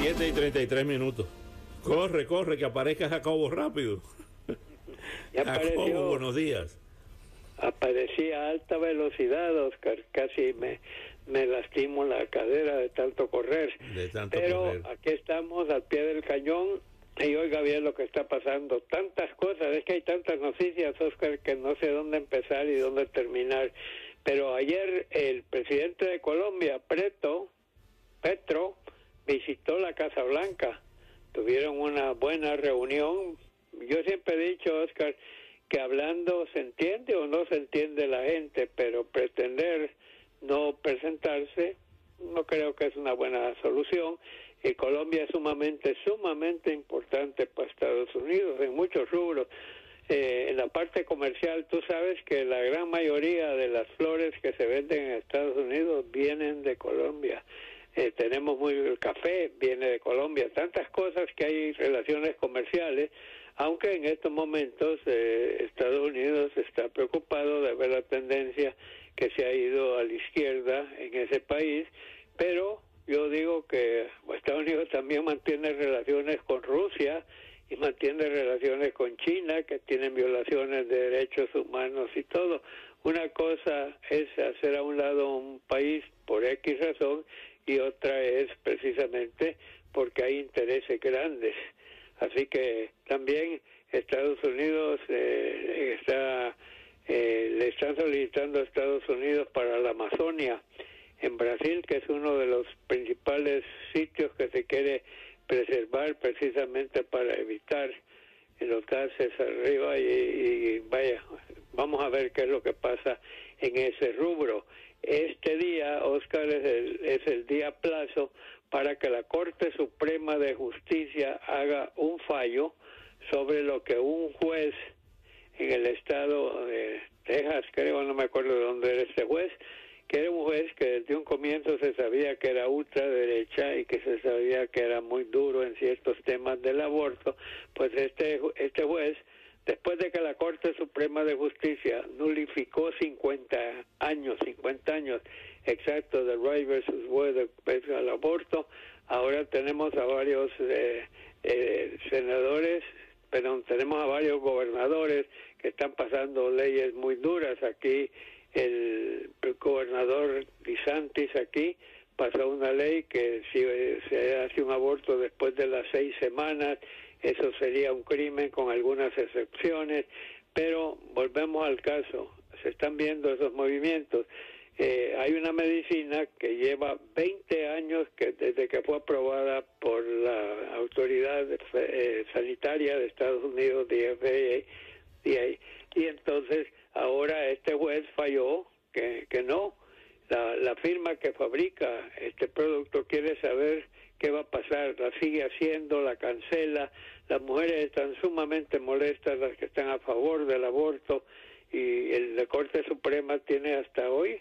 7 y 33 minutos. Corre, corre, que aparezca Jacobo rápido. Ya Jacobo, buenos días. Aparecía a alta velocidad, Oscar. Casi me, me lastimo la cadera de tanto correr. De tanto Pero correr. aquí estamos al pie del cañón y oiga bien lo que está pasando. Tantas cosas, es que hay tantas noticias, Oscar, que no sé dónde empezar y dónde terminar. Pero ayer el presidente de Colombia, Preto, Petro, visitó la Casa Blanca. Tuvieron una buena reunión. Yo siempre he dicho, Oscar, que hablando se entiende o no se entiende la gente, pero pretender no presentarse no creo que es una buena solución. Y Colombia es sumamente, sumamente importante para Estados Unidos en muchos rubros. Eh, en la parte comercial, tú sabes que la gran mayoría de las flores que se venden en Estados Unidos vienen de Colombia. Eh, tenemos muy el café viene de Colombia, tantas cosas que hay relaciones comerciales, aunque en estos momentos eh, Estados Unidos está preocupado de ver la tendencia que se ha ido a la izquierda en ese país, pero yo digo que Estados Unidos también mantiene relaciones con Rusia y mantiene relaciones con China que tienen violaciones de derechos humanos y todo. Una cosa es hacer a un lado un país por X razón y otra es precisamente porque hay intereses grandes. Así que también Estados Unidos eh, está eh, le están solicitando a Estados Unidos para la Amazonia en Brasil, que es uno de los principales sitios que se quiere preservar precisamente para evitar los gases arriba y, y vaya, vamos a ver qué es lo que pasa en ese rubro. Este día, Oscar, es el, es el día plazo para que la Corte Suprema de Justicia haga un fallo sobre lo que un juez en el estado de Texas, creo, no me acuerdo de dónde era este juez, que era un juez que desde un comienzo se sabía que era ultraderecha y que se sabía que era muy duro en ciertos temas del aborto, pues este, este juez, después de que la Corte Suprema de Justicia nulificó 50 años, 50 años exactos de Roe versus Wade respecto al aborto, ahora tenemos a varios eh, eh, senadores, perdón, tenemos a varios gobernadores que están pasando leyes muy duras. Aquí el gobernador DeSantis aquí pasó una ley que si se hace un aborto después de las seis semanas, eso sería un crimen con algunas excepciones, pero volvemos al caso, se están viendo esos movimientos. Eh, hay una medicina que lleva 20 años que desde que fue aprobada por la autoridad eh, sanitaria de Estados Unidos, DFA, DA, y entonces ahora este juez falló que, no. La firma que fabrica este producto quiere saber qué va a pasar, la sigue haciendo, la cancela. Las mujeres están sumamente molestas, las que están a favor del aborto, y el, la Corte Suprema tiene hasta hoy,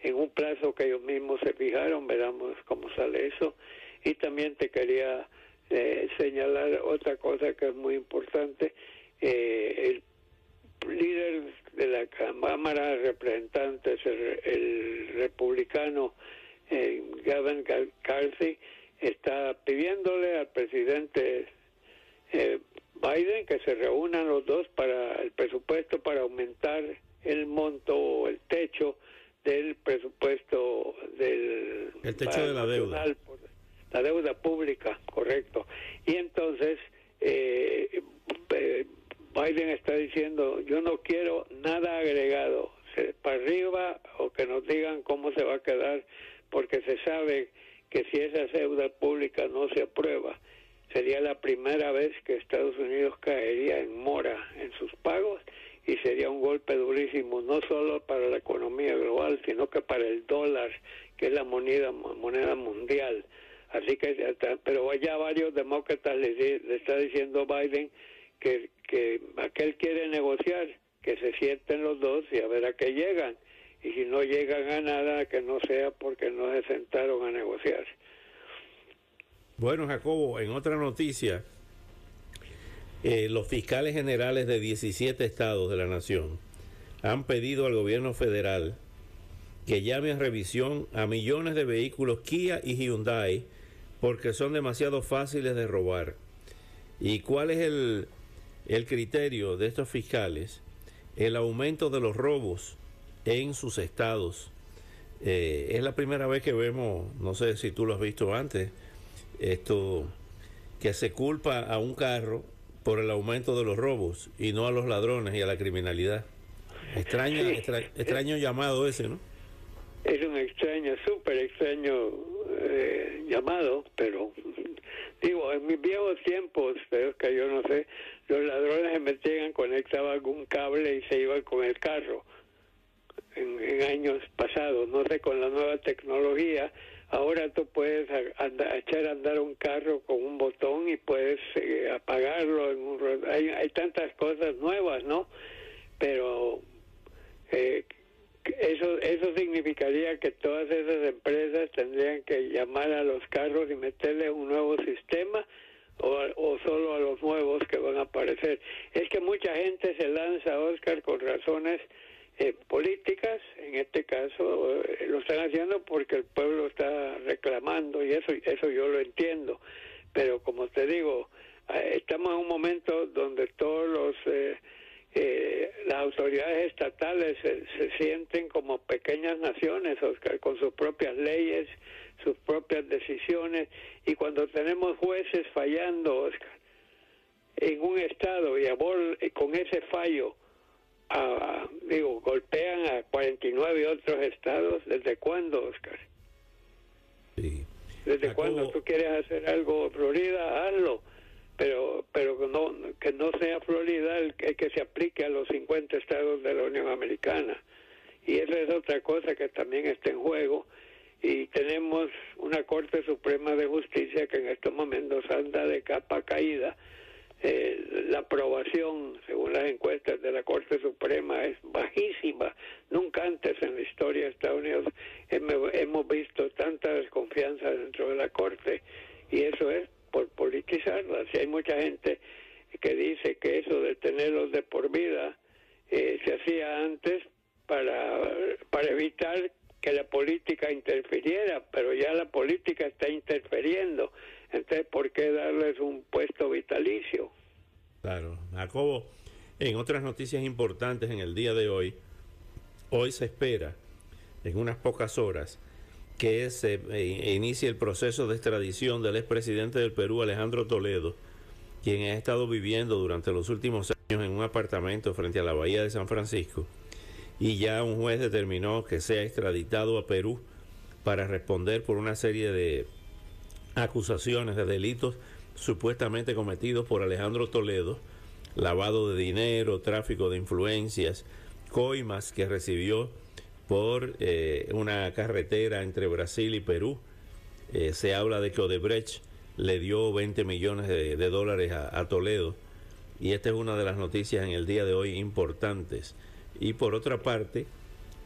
en un plazo que ellos mismos se fijaron, veremos cómo sale eso. Y también te quería eh, señalar otra cosa que es muy importante. Eh, el líder de la Cámara de Representantes, el, el republicano eh, Gavin McCarthy, está pidiéndole al presidente eh, Biden que se reúnan los dos para el presupuesto para aumentar el monto o el techo del presupuesto del El techo de la deuda. por- la deuda pública, correcto. Y entonces eh, eh, Biden está diciendo, yo no quiero nada agregado, se- para arriba o que nos digan cómo se va a quedar, porque se sabe que si esa deuda pública no se aprueba, sería la primera vez que Estados Unidos caería en mora en sus pagos y sería un golpe durísimo no solo para la economía global, sino que para el dólar, que es la moneda moneda mundial. Así que, pero ya varios demócratas le, le está diciendo Biden que, que aquel quiere negociar, que se sienten los dos y a ver a qué llegan. Y si no llegan a nada, que no sea porque no se sentaron a negociar. Bueno, Jacobo, en otra noticia, eh, los fiscales generales de 17 estados de la nación han pedido al gobierno federal que llame a revisión a millones de vehículos Kia y Hyundai porque son demasiado fáciles de robar. ¿Y cuál es el, el criterio de estos fiscales? El aumento de los robos en sus estados. Eh, es la primera vez que vemos, no sé si tú lo has visto antes, esto que se culpa a un carro por el aumento de los robos y no a los ladrones y a la criminalidad. Extraño, extraño llamado ese, ¿no? Es un extraño, súper extraño eh, llamado, pero digo, en mis viejos tiempos, pero que yo no sé, los ladrones se metían, conectaban algún cable y se iban con el carro. En, años pasados, no sé, con la nueva tecnología, Ahora tú puedes echar a andar un carro con un botón y puedes eh, apagarlo. En un, hay, hay tantas cosas nuevas, ¿no? Pero eh, eso eso significaría que todas esas empresas tendrían que llamar a los carros y meterle un nuevo sistema o, o solo a los nuevos que van a aparecer. Es que mucha gente se lanza, Oscar, con razones eh, políticas, en este caso eh, lo están haciendo porque el pueblo está reclamando y eso eso yo lo entiendo, pero como te digo, eh, estamos en un momento donde todos los las autoridades estatales se, se, sienten como pequeñas naciones, Oscar, con sus propias leyes, sus propias decisiones. Y cuando tenemos jueces fallando, en un estado y con ese fallo a, digo, golpean a 49 otros estados. ¿Desde cuándo, Oscar? Sí. ¿Desde cuándo tú quieres hacer algo, Florida? Hazlo. Pero, pero no, que no sea Florida el, que se aplique a los 50 estados de la Unión Americana. Y esa es otra cosa que también está en juego. Y tenemos una Corte Suprema de Justicia que en estos momentos anda de capa caída eh, la aprobación, según las encuestas de la Corte Suprema, es bajísima. Nunca antes en la historia de Estados Unidos hemos visto tanta desconfianza dentro de la Corte y eso es por politizarla. Si hay mucha gente que dice que eso de tenerlos de por vida eh, se hacía antes para, para evitar que la política interfiriera, pero ya la política está interfiriendo. Entonces, ¿por qué darles un puesto vitalicio? Claro, Jacobo, en otras noticias importantes en el día de hoy, hoy se espera, en unas pocas horas, que se eh, inicie el proceso de extradición del expresidente del Perú, Alejandro Toledo, quien ha estado viviendo durante los últimos años en un apartamento frente a la bahía de San Francisco, y ya un juez determinó que sea extraditado a Perú para responder por una serie de acusaciones de delitos supuestamente cometidos por Alejandro Toledo, lavado de dinero, tráfico de influencias, coimas que recibió por eh, una carretera entre Brasil y Perú. Eh, se habla de que Odebrecht le dio 20 millones de, dólares a, a, Toledo y esta es una de las noticias en el día de hoy importantes. Y por otra parte,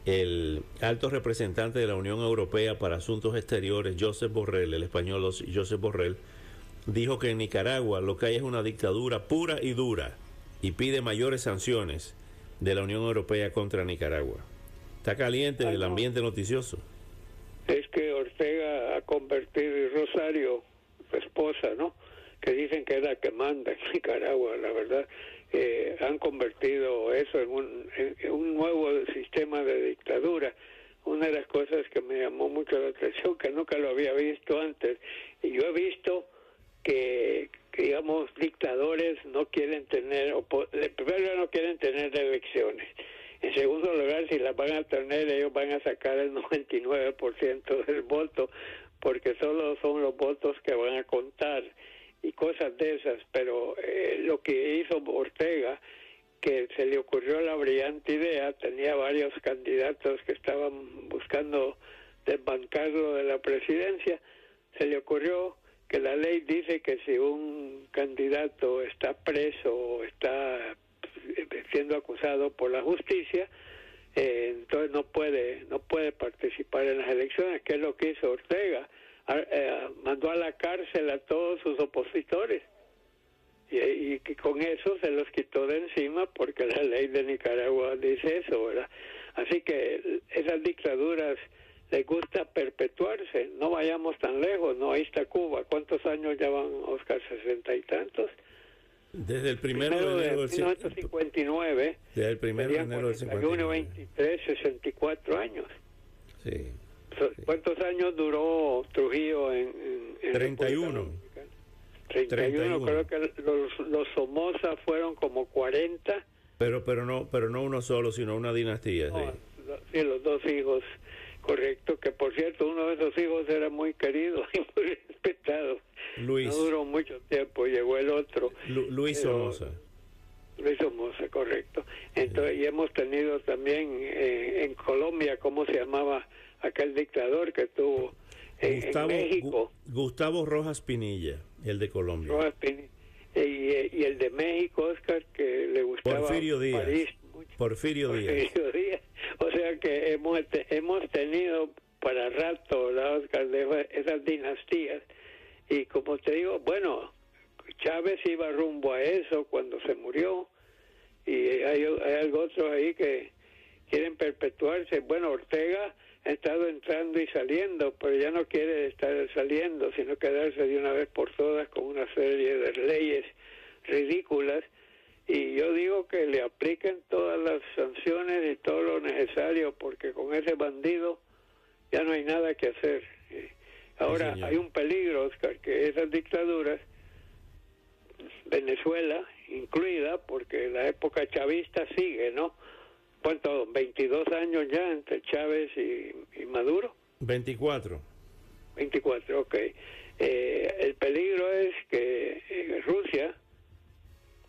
el alto representante de la Unión Europea para Asuntos Exteriores, Josep Borrell, el español Josep Borrell, dijo que en Nicaragua lo que hay es una dictadura pura y dura y pide mayores sanciones de la Unión Europea contra Nicaragua. Está caliente el ambiente noticioso. Es que Ortega ha convertido, y Rosario, su esposa, ¿no? Que dicen que es la que manda en Nicaragua, la verdad, eh, han convertido eso en un, en un nuevo sistema de dictadura. Una de las cosas que me llamó mucho la atención, que nunca lo había visto antes, y yo he visto que, digamos, dictadores no quieren tener, o, primero no quieren tener elecciones. En segundo lugar, si las van a tener, ellos van a sacar el 99% del voto, porque solo son los votos que van a contar y cosas de esas, pero eh, lo que hizo Ortega, que se le ocurrió la brillante idea, tenía varios candidatos que estaban buscando desbancarlo de la presidencia, se le ocurrió que la ley dice que si un candidato está preso o está eh, siendo acusado por la justicia, eh, entonces no puede no puede participar en las elecciones, que es lo que hizo Ortega, eh, mandó a la cárcel a todos sus opositores y, y, con eso se los quitó de encima porque la ley de Nicaragua dice eso, ¿verdad? Así que esas dictaduras les gusta perpetuarse, no vayamos tan lejos, no, ahí está Cuba, ¿cuántos años ya van, Oscar? ¿Sesenta y tantos? Desde el primero, de enero del 1959. Desde el primero de enero del 51, 23, 64 años. Sí. ¿Cuántos años duró Trujillo en, en, en 31. 31, creo que los, los Somoza fueron como 40. Pero pero no pero no uno solo, sino una dinastía. No, sí. sí, los dos hijos, correcto. Que por cierto, uno de esos hijos era muy querido y muy respetado. Luis. No duró mucho tiempo, llegó el otro. Lu Luis Pero- Somoza. Luis Somoza, correcto. Entonces, y hemos tenido también eh, en Colombia, ¿cómo se llamaba aquel dictador que tuvo en, en Gustavo, México? Gu- Gustavo Rojas Pinilla, el de Colombia. Rojas Pini- y, y el de México, Oscar, que le gustaba Porfirio Díaz. París mucho. Porfirio Díaz. Porfirio Díaz. O sea que hemos, hemos tenido para rato, ¿verdad, Oscar, de esa- esas dinastías. Y como te digo, bueno, Chávez iba rumbo a eso cuando se murió. Y hay, hay algo otro ahí que quieren perpetuarse. Bueno, Ortega ha estado entrando y saliendo, pero ya no quiere estar saliendo, sino quedarse de una vez por todas con una serie de leyes ridículas. Y yo digo que le apliquen todas las sanciones y todo lo necesario, porque con ese bandido ya no hay nada que hacer. Ahora hay un peligro, Oscar, que esas dictaduras, Venezuela incluida, porque la época chavista sigue, ¿no? ¿Cuánto? 22 años ya entre Chávez y, y Maduro. 24. 24, ok. Eh, el peligro es que eh, Rusia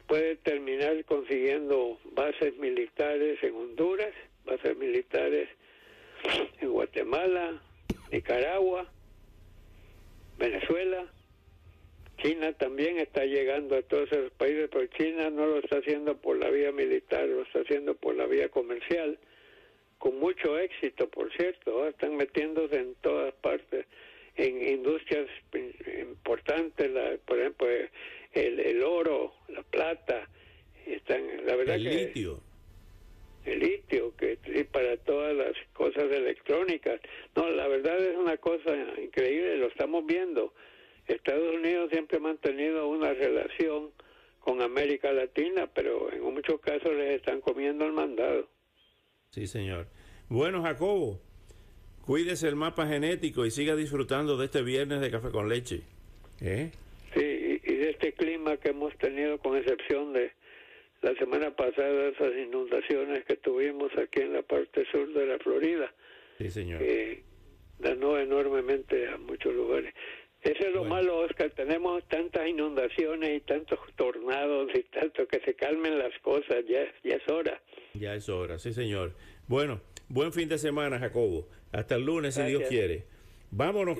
puede terminar consiguiendo bases militares en Honduras, bases militares en Guatemala, Nicaragua, Venezuela. China también está llegando a todos esos países, pero China no lo está haciendo por la vía militar, lo está haciendo por la vía comercial, con mucho éxito, por cierto. Están metiéndose en todas partes, en industrias importantes, la, por ejemplo, el, el oro, la plata. Están, la verdad El que litio. el litio que y para todas las cosas electrónicas. No, la verdad es una cosa increíble, lo estamos viendo. Estados Unidos siempre ha mantenido una relación con América Latina, pero en muchos casos les están comiendo el mandado. Sí, señor. Bueno, Jacobo, cuídese el mapa genético y siga disfrutando de este viernes de café con leche. ¿Eh? Sí, y, y de este clima que hemos tenido, con excepción de la semana pasada, esas inundaciones que tuvimos aquí en la parte sur de la Florida. Sí, señor. que danó enormemente a muchos lugares. Eso es lo Bueno. malo, Oscar. Tenemos tantas inundaciones y tantos tornados y tanto que se calmen las cosas. Ya, ya es hora. Ya es hora, sí, señor. Bueno, buen fin de semana, Jacobo. Hasta el lunes, si Dios quiere. Vámonos.